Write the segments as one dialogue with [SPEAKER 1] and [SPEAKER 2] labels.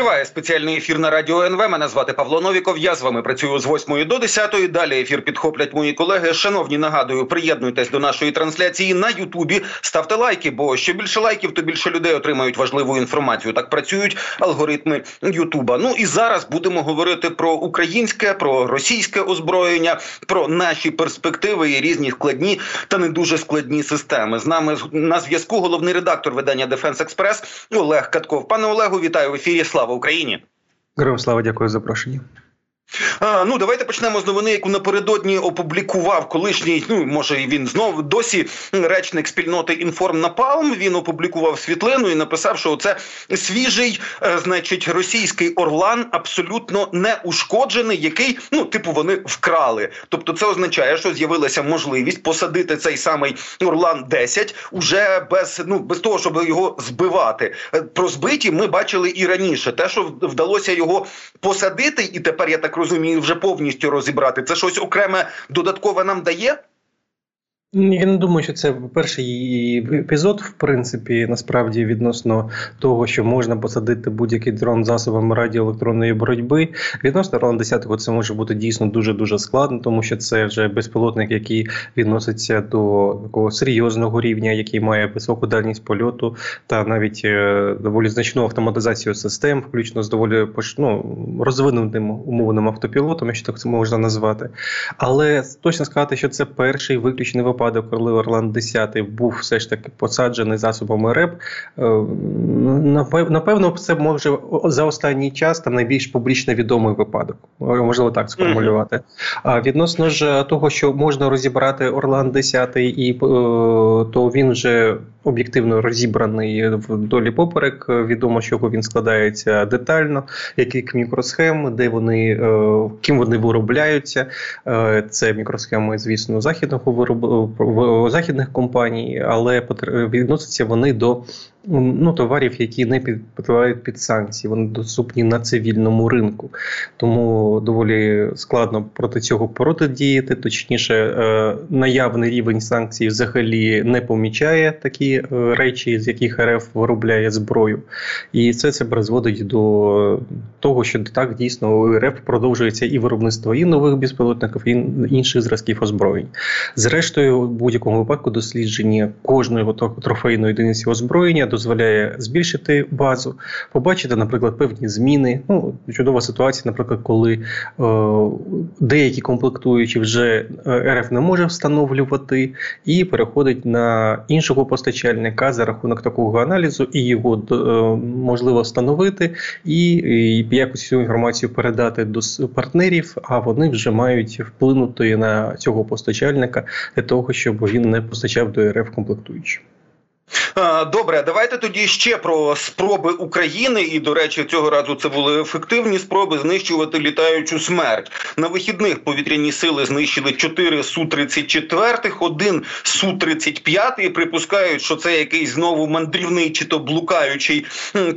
[SPEAKER 1] Триває спеціальний ефір на радіо НВ. Мене звати Павло Новіков. Я з вами працюю з 8 до 10. Далі ефір підхоплять мої колеги. Шановні, нагадую, приєднуйтесь до нашої трансляції на Ютубі. Ставте лайки, бо що більше лайків, то більше людей отримають важливу інформацію. Так працюють алгоритми Ютуба. Ну і зараз будемо говорити про українське, про російське озброєння, про наші перспективи і різні складні та не дуже складні системи. З нами на зв'язку головний редактор видання Defense Express Олег Катков. Пане Олегу, вітаю в ефірі. Слава Україні!
[SPEAKER 2] Героям слава дякую за запрошення.
[SPEAKER 1] Ну давайте почнемо з новини, яку напередодні опублікував колишній. Ну може він знову досі речник спільноти Інформнапалм. Він опублікував світлину і написав, що це свіжий, е, значить, російський Орлан абсолютно не ушкоджений, який ну типу вони вкрали. Тобто, це означає, що з'явилася можливість посадити цей самий Орлан 10 уже без ну без того, щоб його збивати. Е, про збиті ми бачили і раніше. Те, що вдалося його посадити, і тепер я так розумію, вже повністю розібрати. Це щось окреме додаткове нам дає.
[SPEAKER 2] Я не думаю, що це перший епізод, в принципі, насправді відносно того, що можна посадити будь-який дрон засобами радіоелектронної боротьби. Відносно Ролан 10 це може бути дійсно дуже дуже складно, тому що це вже безпілотник, який відноситься до такого серйозного рівня, який має високу дальність польоту та навіть е, доволі значну автоматизацію систем, включно з доволі ну, розвинутим умовним автопілотом, якщо так це можна назвати. Але точно сказати, що це перший виключний випадок випадок, коли Орлан 10 був все ж таки посаджений засобами РЕП, е, напевно, це може за останній час там найбільш публічно відомий випадок. Можливо, так сформулювати. А відносно ж того, що можна розібрати Орлан 10 і е, то він вже об'єктивно розібраний в долі поперек. Відомо, що він складається детально, які мікросхем, де вони е, ким вони виробляються. Це мікросхеми, звісно, західного в західних компаній, але відносяться вони до ну, товарів, які не підпадають під санкції, вони доступні на цивільному ринку. Тому доволі складно проти цього протидіяти. Точніше, е, наявний рівень санкцій взагалі не помічає такі е, речі, з яких РФ виробляє зброю. І це це призводить до того, що так дійсно у РФ продовжується і виробництво і нових безпілотників, і інших зразків озброєнь. Зрештою, в будь-якому випадку дослідження кожної трофейної одиниці озброєння дозволяє збільшити базу, побачити, наприклад, певні зміни. Ну, чудова ситуація, наприклад, коли е, деякі комплектуючі вже е, РФ не може встановлювати, і переходить на іншого постачальника за рахунок такого аналізу, і його е, можливо встановити, і, якось цю інформацію передати до партнерів, а вони вже мають вплинути на цього постачальника для того, щоб він не постачав до РФ комплектуючі.
[SPEAKER 1] Добре, давайте тоді ще про спроби України. І, до речі, цього разу це були ефективні спроби знищувати літаючу смерть. На вихідних повітряні сили знищили 4 су 34 один су 35 і Припускають, що це якийсь знову мандрівний чи то блукаючий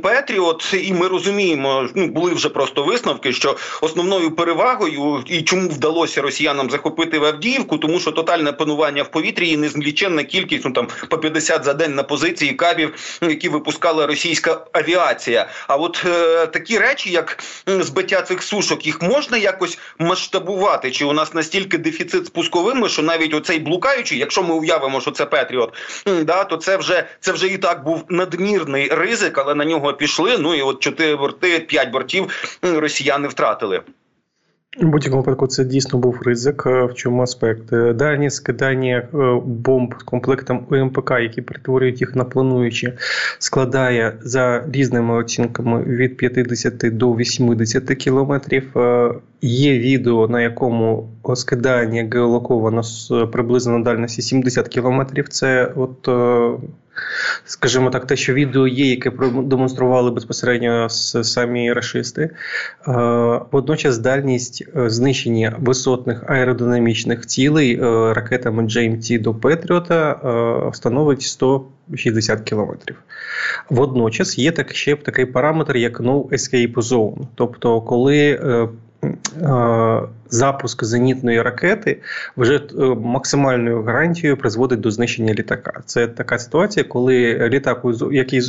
[SPEAKER 1] Петріот. І ми розуміємо, ну були вже просто висновки, що основною перевагою і чому вдалося росіянам захопити в Авдіївку, тому що тотальне панування в повітрі і незліченна кількість ну там по 50 за день на позиції кабів, які випускала російська авіація. А от е, такі речі, як збиття цих сушок, їх можна якось масштабувати? Чи у нас настільки дефіцит спусковими, що навіть оцей блукаючий, якщо ми уявимо, що це Петріот, да, то це вже це вже і так був надмірний ризик, але на нього пішли. Ну і от чотири борти, п'ять бортів росіяни втратили.
[SPEAKER 2] У будь-якому випадку це дійсно був ризик. Е, в чому аспект? Е, дальні скидання е, бомб з комплектом УМПК, які перетворюють їх на плануючі, складає за різними оцінками від 50 до 80 кілометрів. Є відео, на якому скидання геолоковано приблизно на дальності 70 кілометрів. Це от скажімо так, те, що відео є, яке продемонстрували безпосередньо самі рашисти. Е, водночас дальність е, знищення висотних аеродинамічних цілей е, ракетами GMT до Петріота становить 160 кілометрів. Водночас є так ще такий параметр, як No Escape Zone. Тобто, коли запуск зенітної ракети вже е, максимальною гарантією призводить до знищення літака. Це така ситуація, коли літак, який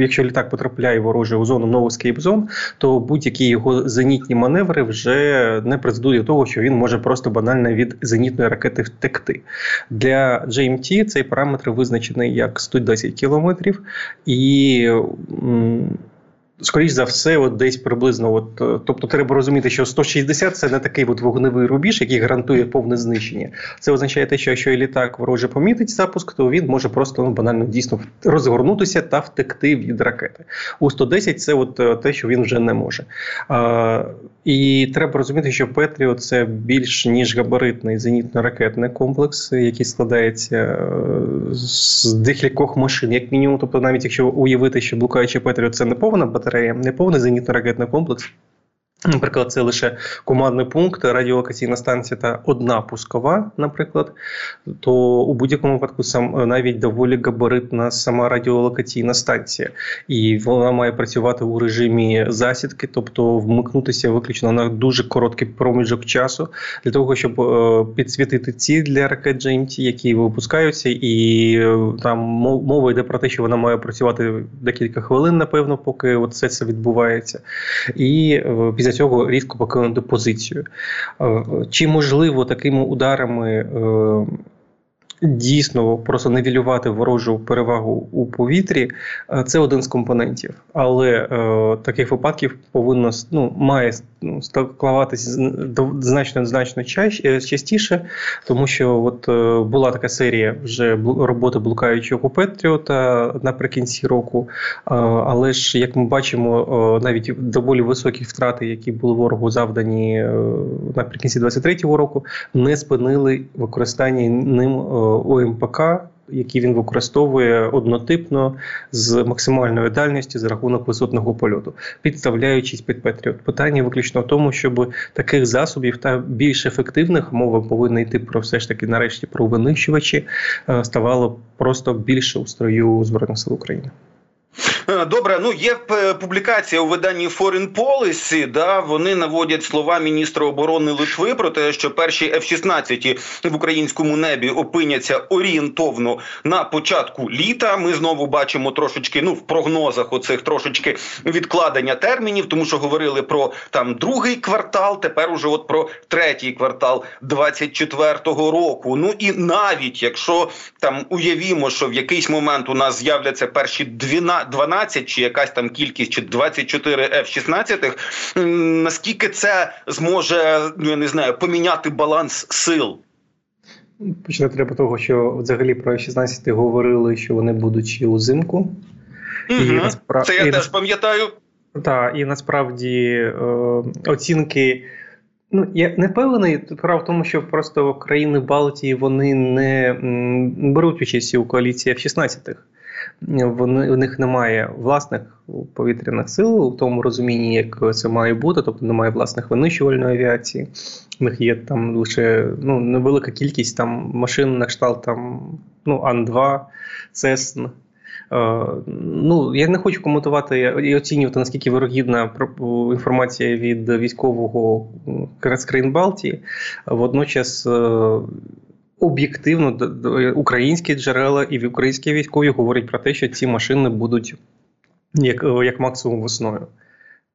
[SPEAKER 2] якщо літак потрапляє вороже у зону новоскейп зон, то будь-які його зенітні маневри вже не призведуть до того, що він може просто банально від зенітної ракети втекти. Для GMT цей параметр визначений як 110 кілометрів і. Скоріш за все, от десь приблизно, от, е, тобто, треба розуміти, що 160 це не такий от вогневий рубіж, який гарантує повне знищення. Це означає те, що якщо і літак вороже помітить запуск, то він може просто ну, банально дійсно розгорнутися та втекти від ракети. У 110 це от е, те, що він вже не може. А, І треба розуміти, що Петріо це більш ніж габаритний зенітно-ракетний комплекс, який складається е, з декількох машин, як мінімум. Тобто, навіть якщо уявити, що блукаючий Петріо це не повна батарея, не повний зенітно-ракетний комплекс. Наприклад, це лише командний пункт, радіолокаційна станція та одна пускова, наприклад, то у будь-якому випадку сам навіть доволі габаритна сама радіолокаційна станція, і вона має працювати у режимі засідки, тобто вмикнутися виключно на дуже короткий проміжок часу для того, щоб е, підсвітити ціль для ракет GMT, які випускаються, і е, там мова йде про те, що вона має працювати декілька хвилин, напевно, поки от все це відбувається, і е, після цього різко покинути позицію. Е, чи можливо такими ударами е, дійсно просто невілювати ворожу перевагу у повітрі, е, це один з компонентів. Але е, таких випадків повинно ну, має ну, складатися значно значно е, частіше, тому що от е, була така серія вже роботи блукаючого Петріота наприкінці року. Е, але ж, як ми бачимо, е, навіть доволі високі втрати, які були ворогу завдані наприкінці 23-го року, не спинили використання ним. ОМПК, які він використовує однотипно з максимальною дальністю за рахунок висотного польоту, підставляючись під Петріот. Питання виключно в тому, щоб таких засобів та більш ефективних мова повинна йти про все ж таки нарешті про винищувачі, е, ставало просто більше у строю збройних сил України.
[SPEAKER 1] Е, добре, ну є е, публікація у виданні Foreign Policy, Да, вони наводять слова міністра оборони Литви про те, що перші F-16 в українському небі опиняться орієнтовно на початку літа. Ми знову бачимо трошечки. Ну в прогнозах оцих трошечки відкладення термінів, тому що говорили про там другий квартал. Тепер уже от про третій квартал 24-го року. Ну і навіть якщо там уявімо, що в якийсь момент у нас з'являться перші 12 12 чи якась там кількість, чи 24 F-16, наскільки це зможе ну я не знаю поміняти баланс сил?
[SPEAKER 2] Почати треба того, що взагалі про F-16 говорили, що вони будуть ще узимку.
[SPEAKER 1] Угу. І насправ... Це я і теж пам'ятаю.
[SPEAKER 2] Так, і насправді е, оцінки. Ну, я не певний. Справа в тому, що просто країни Балтії вони не беруть участь у коаліції F-16 вони у них немає власних повітряних сил у тому розумінні, як це має бути, тобто немає власних винищувальної авіації. У них є там лише ну, невелика кількість там машин на кшталт там ну, Ан-2, Цесн. Ну, Я не хочу коментувати і оцінювати, наскільки вирогідна інформація від військового країн Балтії. Водночас uh, об'єктивно українські джерела і українські військові говорять про те, що ці машини будуть як як максимум весною.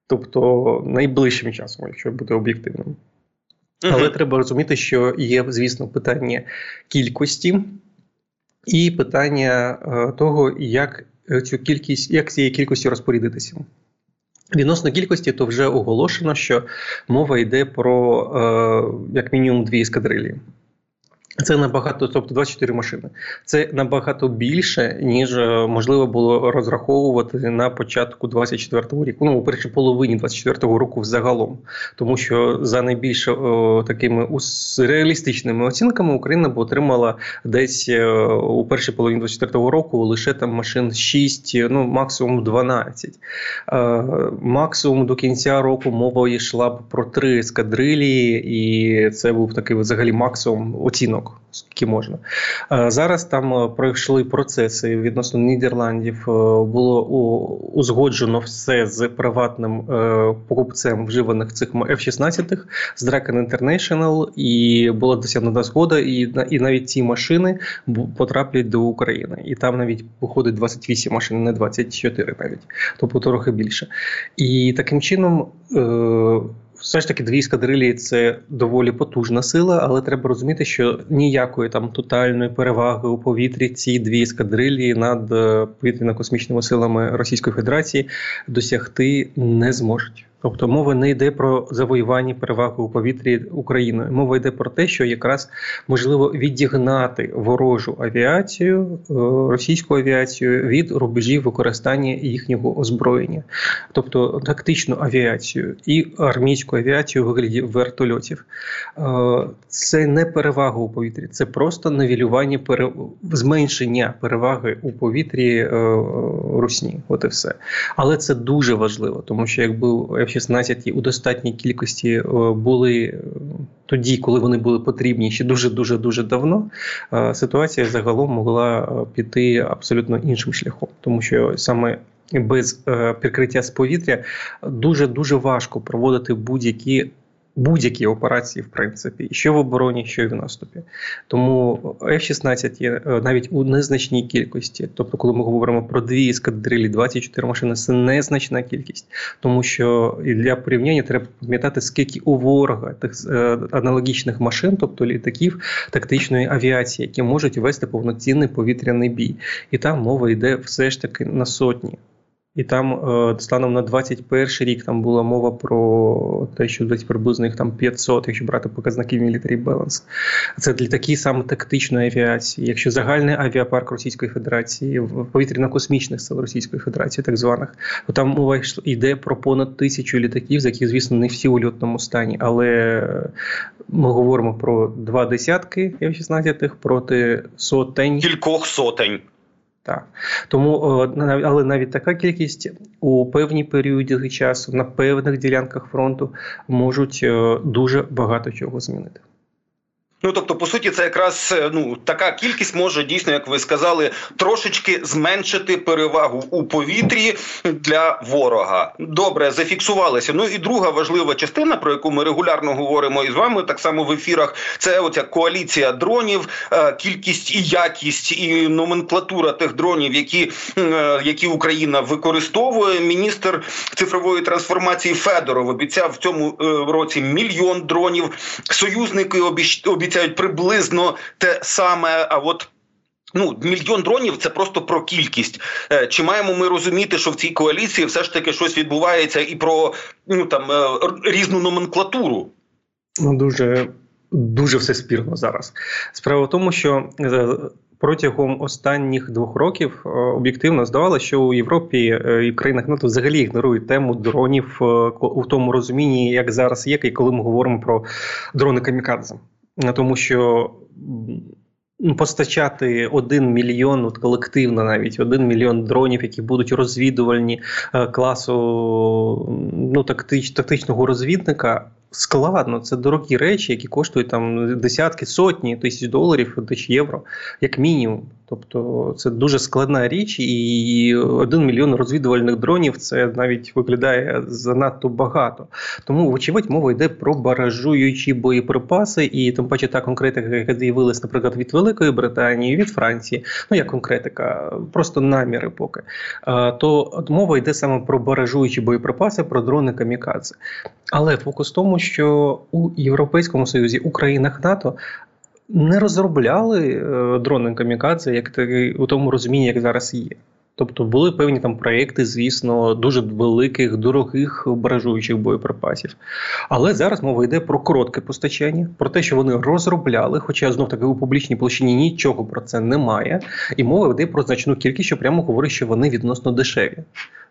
[SPEAKER 2] Тобто найближчим часом, якщо бути об'єктивним. Uh-huh. Але треба розуміти, що є, звісно, питання кількості і питання е, того, як цю кількість, як цієї кількості розпорядитися. Відносно кількості, то вже оголошено, що мова йде про е, як мінімум дві ескадрилі. Це набагато, тобто 24 машини. Це набагато більше, ніж е, можливо було розраховувати на початку 24-го року. Ну, у першій половині 24-го року взагалом, тому що за найбільш о, такими реалістичними оцінками Україна б отримала десь е, у першій половині 24-го року лише там машин 6, ну максимум 12. Е, максимум до кінця року мова йшла б про три ескадрилі, і це був такий взагалі максимум оцінок. Скільки можна. Зараз там пройшли процеси відносно Нідерландів. Було узгоджено все з приватним покупцем вживаних цих F-16 з Draken International, і була досягнута згода, і навіть ці машини потраплять до України. І там навіть виходить 28 машин, не 24 навіть, тобто трохи більше. І таким чином. Все ж таки, дві ескадрилі – це доволі потужна сила, але треба розуміти, що ніякої там тотальної переваги у повітрі ці дві ескадрилі над е, повітряно-космічними силами Російської Федерації досягти не зможуть. Тобто мова не йде про завоювання переваги у повітрі Україною. Мова йде про те, що якраз можливо відігнати ворожу авіацію, е, російську авіацію від рубежів використання їхнього озброєння, тобто тактичну авіацію і армійську авіацію у вигляді вертольотів. Е, це не перевага у повітрі, це просто навілювання пере... зменшення переваги у повітрі е, русні. От і все. Але це дуже важливо, тому що якби F-16 у достатній кількості е, були е, тоді, коли вони були потрібні ще дуже дуже дуже давно. Е, ситуація загалом могла піти абсолютно іншим шляхом, тому що саме без прикриття з повітря дуже дуже важко проводити будь-які будь-які операції, в принципі, що в обороні, що і в наступі. Тому F-16 є е, навіть у незначній кількості. Тобто, коли ми говоримо про дві ескадрилі, 24 машини, це незначна кількість, тому що для порівняння треба пам'ятати, скільки у ворога тих е, аналогічних машин, тобто літаків тактичної авіації, які можуть вести повноцінний повітряний бій, і там мова йде все ж таки на сотні. І там е, станом на 21 рік там була мова про те, що десь приблизно їх там 500, якщо брати показники Military Balance. Це для літаки саме тактичної авіації. Якщо загальний авіапарк Російської Федерації, повітряно-космічних сил Російської Федерації, так званих, то там мова йде про понад тисячу літаків, з яких, звісно, не всі у льотному стані, але ми говоримо про два десятки F-16 проти сотень.
[SPEAKER 1] Кількох сотень.
[SPEAKER 2] Так. Тому, але навіть така кількість у певні періоди часу на певних ділянках фронту можуть е, дуже багато чого змінити.
[SPEAKER 1] Ну тобто, по суті, це якраз е, ну така кількість може дійсно, як ви сказали, трошечки зменшити перевагу у повітрі для ворога. Добре, зафіксувалися. Ну і друга важлива частина, про яку ми регулярно говоримо із вами, так само в ефірах. Це оця коаліція дронів, е, кількість і якість, і номенклатура тих дронів, які е, які Україна використовує. Міністр цифрової трансформації Федоров обіцяв в цьому році мільйон дронів. Союзники обіцяють обіцяють приблизно те саме. А от Ну, мільйон дронів це просто про кількість. Е, чи маємо ми розуміти, що в цій коаліції все ж таки щось відбувається і про ну там е, різну номенклатуру?
[SPEAKER 2] Ну дуже дуже все спірно зараз. Справа в тому, що е, протягом останніх двох років об'єктивно здавалося, що у Європі і країнах НАТО взагалі ігнорують тему дронів у тому розумінні, як зараз є, і коли ми говоримо про дрони камікадзе тому що постачати один мільйон от колективно, навіть один мільйон дронів, які будуть розвідувальні е, класу ну, тактич, тактичного розвідника. Складно, це дорогі речі, які коштують там десятки, сотні тисяч доларів, тисяч євро, як мінімум. Тобто це дуже складна річ, і один мільйон розвідувальних дронів це навіть виглядає занадто багато. Тому, вочевидь, мова йде про баражуючі боєприпаси, і тим паче та конкретика, яка з'явилась, наприклад, від Великої Британії, від Франції, ну як конкретика, просто наміри поки. То мова йде саме про баражуючі боєприпаси, про дрони камікадзе. Але фокус в тому, що у Європейському Союзі, у країнах НАТО не розробляли е, дрони камікадзе, як у тому розумінні, як зараз є. Тобто були певні там проекти, звісно, дуже великих, дорогих баражуючих боєприпасів. Але зараз мова йде про коротке постачання, про те, що вони розробляли, хоча знов таки у публічній площині нічого про це немає. І мова йде про значну кількість, що прямо говорить, що вони відносно дешеві.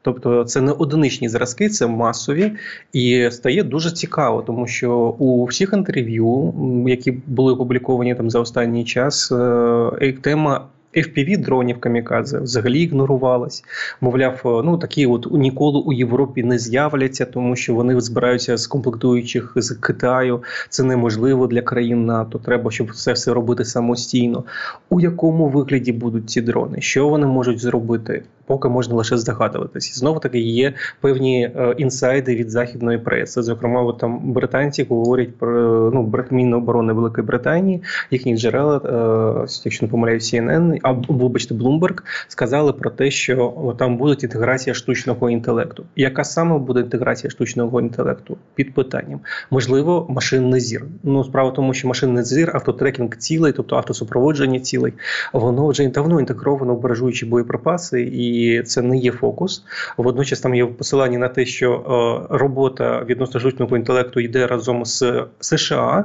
[SPEAKER 2] Тобто це не одиничні зразки, це масові і стає дуже цікаво, тому що у всіх інтерв'ю, які були опубліковані там за останній час, е, тема FPV дронів камікадзе взагалі ігнорувалась. Мовляв, е, ну такі от ніколи у Європі не з'являться, тому що вони збираються з комплектуючих з Китаю. Це неможливо для країн НАТО. Треба, щоб це все робити самостійно. У якому вигляді будуть ці дрони? Що вони можуть зробити? Поки можна лише здогадуватись. І знову таки є певні е, інсайди від західної преси. Зокрема, от там британці говорять про ну Міноборони Великої Британії, їхні джерела, е, якщо не помиляю, CNN, а вибачте, Bloomberg, сказали про те, що там буде інтеграція штучного інтелекту. Яка саме буде інтеграція штучного інтелекту? Під питанням можливо, машинний зір. Ну справа в тому, що машинний зір, автотрекінг цілей, тобто автосупроводження цілей, воно вже давно інтегровано в бережуючі боєприпаси, і це не є фокус. Водночас там є посилання на те, що е, робота відносно штучного інтелекту йде разом з США,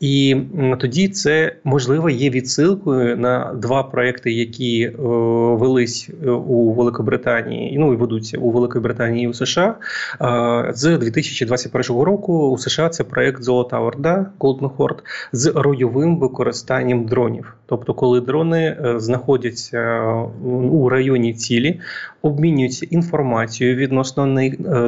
[SPEAKER 2] і тоді це можливо є відсилкою на два проекти, які е, велись е, у Великобританії, ну і ведуться у Великій Британії і у США. З 2021 року у США це проект Золота Орда Golden Horde з ройовим використанням дронів. Тобто, коли дрони знаходяться у районі цілі, ali, обмінюються інформацією відносно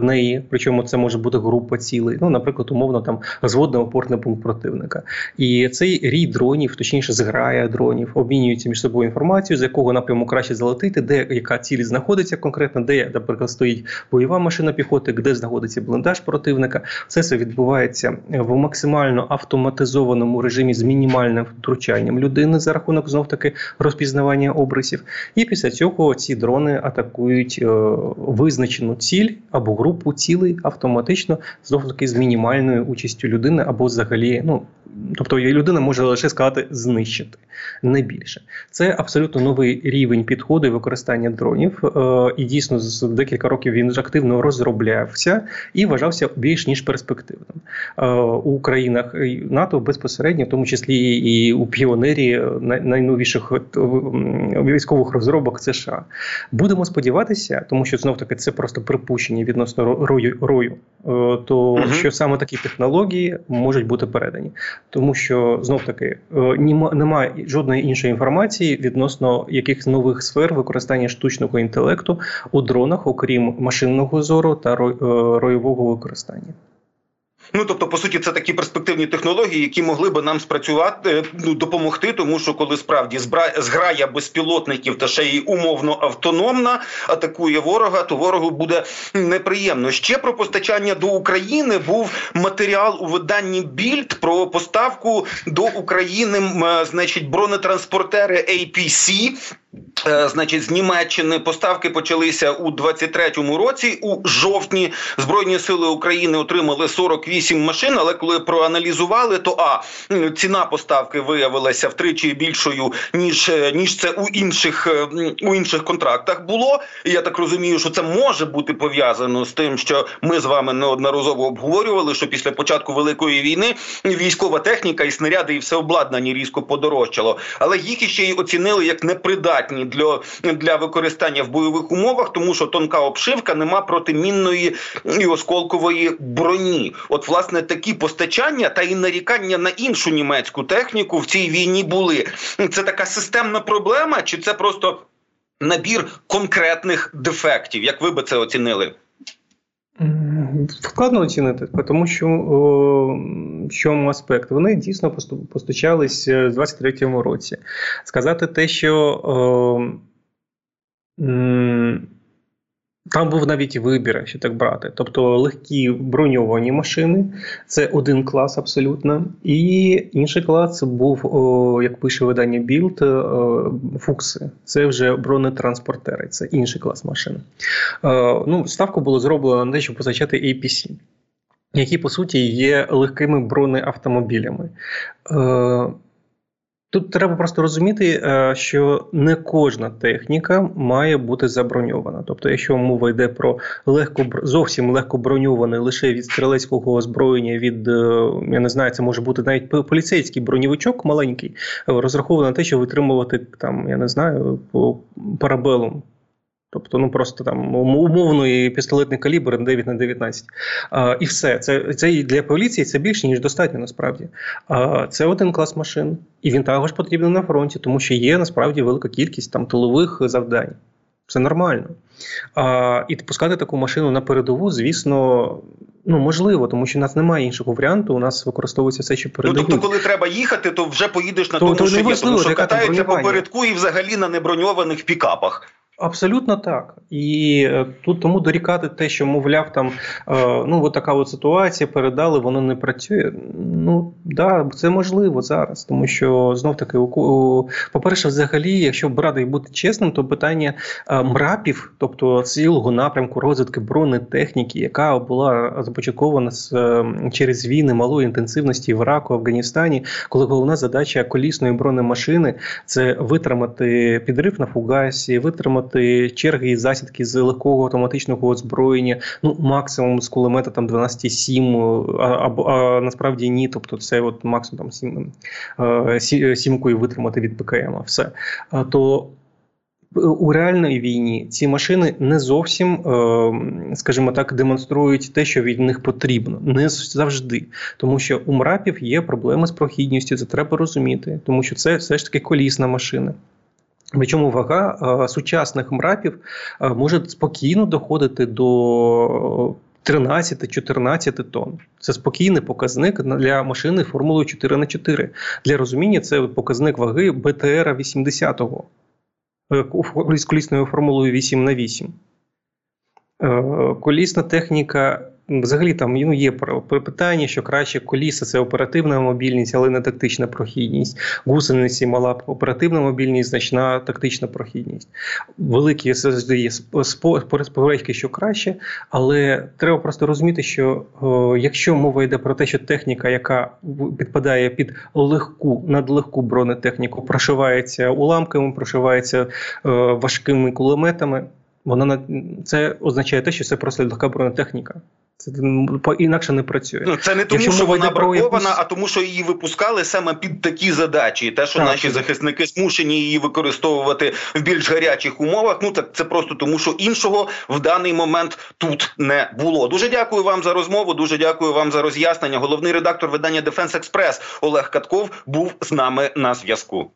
[SPEAKER 2] неї, причому це може бути група цілей. Ну, наприклад, умовно там зводний опорний пункт противника. І цей рій дронів, точніше, зграя дронів, обмінюються між собою інформацією, з якого напряму краще залетити, де яка ціль знаходиться конкретно, де, наприклад, стоїть бойова машина піхоти, де знаходиться бліндаж противника. Все це відбувається в максимально автоматизованому режимі з мінімальним втручанням людини за рахунок знов таки розпізнавання обрисів. І після цього ці дрони атакують е, визначену ціль або групу цілей автоматично знов таки з мінімальною участю людини або взагалі ну. Тобто людина може лише сказати знищити не більше. Це абсолютно новий рівень підходу і використання дронів. Е, і дійсно з декілька років він ж активно розроблявся і вважався більш ніж перспективним е, у країнах НАТО безпосередньо, в тому числі і у піонері найновіших військових розробок США. Будемо сподіватися, тому що знов таки це просто припущення відносно рою рою, е, то угу. що саме такі технології можуть бути передані тому що знов таки е, немає жодної іншої інформації відносно яких нових сфер використання штучного інтелекту у дронах, окрім машинного зору та е, ройового використання.
[SPEAKER 1] Ну тобто, по суті, це такі перспективні технології, які могли би нам спрацювати ну допомогти, тому що коли справді зграя безпілотників та ще й умовно автономна атакує ворога, то ворогу буде неприємно. Ще про постачання до України був матеріал у виданні Більд про поставку до України, значить, бронетранспортери APC Е, значить, з Німеччини поставки почалися у 23-му році. У жовтні збройні сили України отримали 48 машин. Але коли проаналізували, то а ціна поставки виявилася втричі більшою ніж е, ніж це у інших е, у інших контрактах було. Я так розумію, що це може бути пов'язано з тим, що ми з вами неодноразово обговорювали, що після початку великої війни військова техніка і снаряди, і все обладнання різко подорожчало, але їх іще й оцінили як непридатні для для використання в бойових умовах, тому що тонка обшивка нема протимінної і осколкової броні. От, власне, такі постачання та і нарікання на іншу німецьку техніку в цій війні були. Це така системна проблема, чи це просто набір конкретних дефектів? Як ви би це оцінили?
[SPEAKER 2] Складно оцінити, тому що в чому аспект? Вони дійсно постачались в 23-му році. Сказати те, що м, там був навіть вибір, якщо так брати. Тобто легкі броньовані машини це один клас абсолютно. І інший клас був, о, як пише видання Bild, фукси. Це вже бронетранспортери, це інший клас машин. Е, ну, Ставку було зроблено на те, щоб позначати APC. Які по суті є легкими бронеавтомобілями. Е, Тут треба просто розуміти, е, що не кожна техніка має бути заброньована. Тобто, якщо мова йде про легко зовсім легко броньоване лише від стрілецького озброєння, від е, я не знаю, це може бути навіть поліцейський броньовичок маленький, розрахований на те, що витримувати там, я не знаю, по парабелум Тобто, ну просто там умовний пістолетний калібр 9 на 19. А, І все. Це це для поліції це більше, ніж достатньо насправді. А, Це один клас машин, і він також потрібен на фронті, тому що є насправді велика кількість там тилових завдань. Це нормально. А, І пускати таку машину на передову, звісно, ну можливо, тому що у нас немає іншого варіанту. У нас використовується все, що передають.
[SPEAKER 1] Ну, тобто, коли треба їхати, то вже поїдеш на то, тому, то що є, тому що катаються по передку і взагалі на неброньованих пікапах.
[SPEAKER 2] Абсолютно так. І е, тут тому дорікати те, що, мовляв, там е, ну от така от ситуація передали, воно не працює. Ну да, це можливо зараз, тому що знов таки, по-перше, взагалі, якщо брати і бути чесним, то питання е, мрапів, тобто цілого напрямку розвитки бронетехніки, яка була започаткована з через війни малої інтенсивності в Іраку, Афганістані, коли головна задача колісної бронемашини це витримати підрив на фугасі, витримати отримати черги і засідки з легкого автоматичного озброєння, ну максимум з кулемета там 12,7, а, а, а насправді ні. Тобто це от максимум там 7, е, сімкою витримати від ПКМ. Все то. У реальній війні ці машини не зовсім, е, скажімо так, демонструють те, що від них потрібно, не завжди, тому що у мрапів є проблеми з прохідністю. Це треба розуміти, тому що це все ж таки колісна машина. Причому вага е, сучасних мрапів е, може спокійно доходити до 13-14 тонн. Це спокійний показник для машини формулою 4 на 4 Для розуміння, це показник ваги БТР 80-го е, з колісною формулою 8 на 8 Колісна техніка Взагалі там ну, є питання, що краще коліса це оперативна мобільність, але не тактична прохідність. Гусениці мала оперативна мобільність, значна тактична прохідність. Великі завжди є що краще, але треба просто розуміти, що о, якщо мова йде про те, що техніка, яка підпадає під легку, надлегку бронетехніку, прошивається уламками, прошивається о, важкими кулеметами. Вона це означає те, що це просто легка бронетехніка. Це інакше не працює.
[SPEAKER 1] Ну, Це не тому, Якщо що вона бракована, якусь... а тому, що її випускали саме під такі задачі. І те, що так, наші так. захисники змушені її використовувати в більш гарячих умовах. Ну так це просто тому, що іншого в даний момент тут не було. Дуже дякую вам за розмову. Дуже дякую вам за роз'яснення. Головний редактор видання Defense Express Олег Катков був з нами на зв'язку.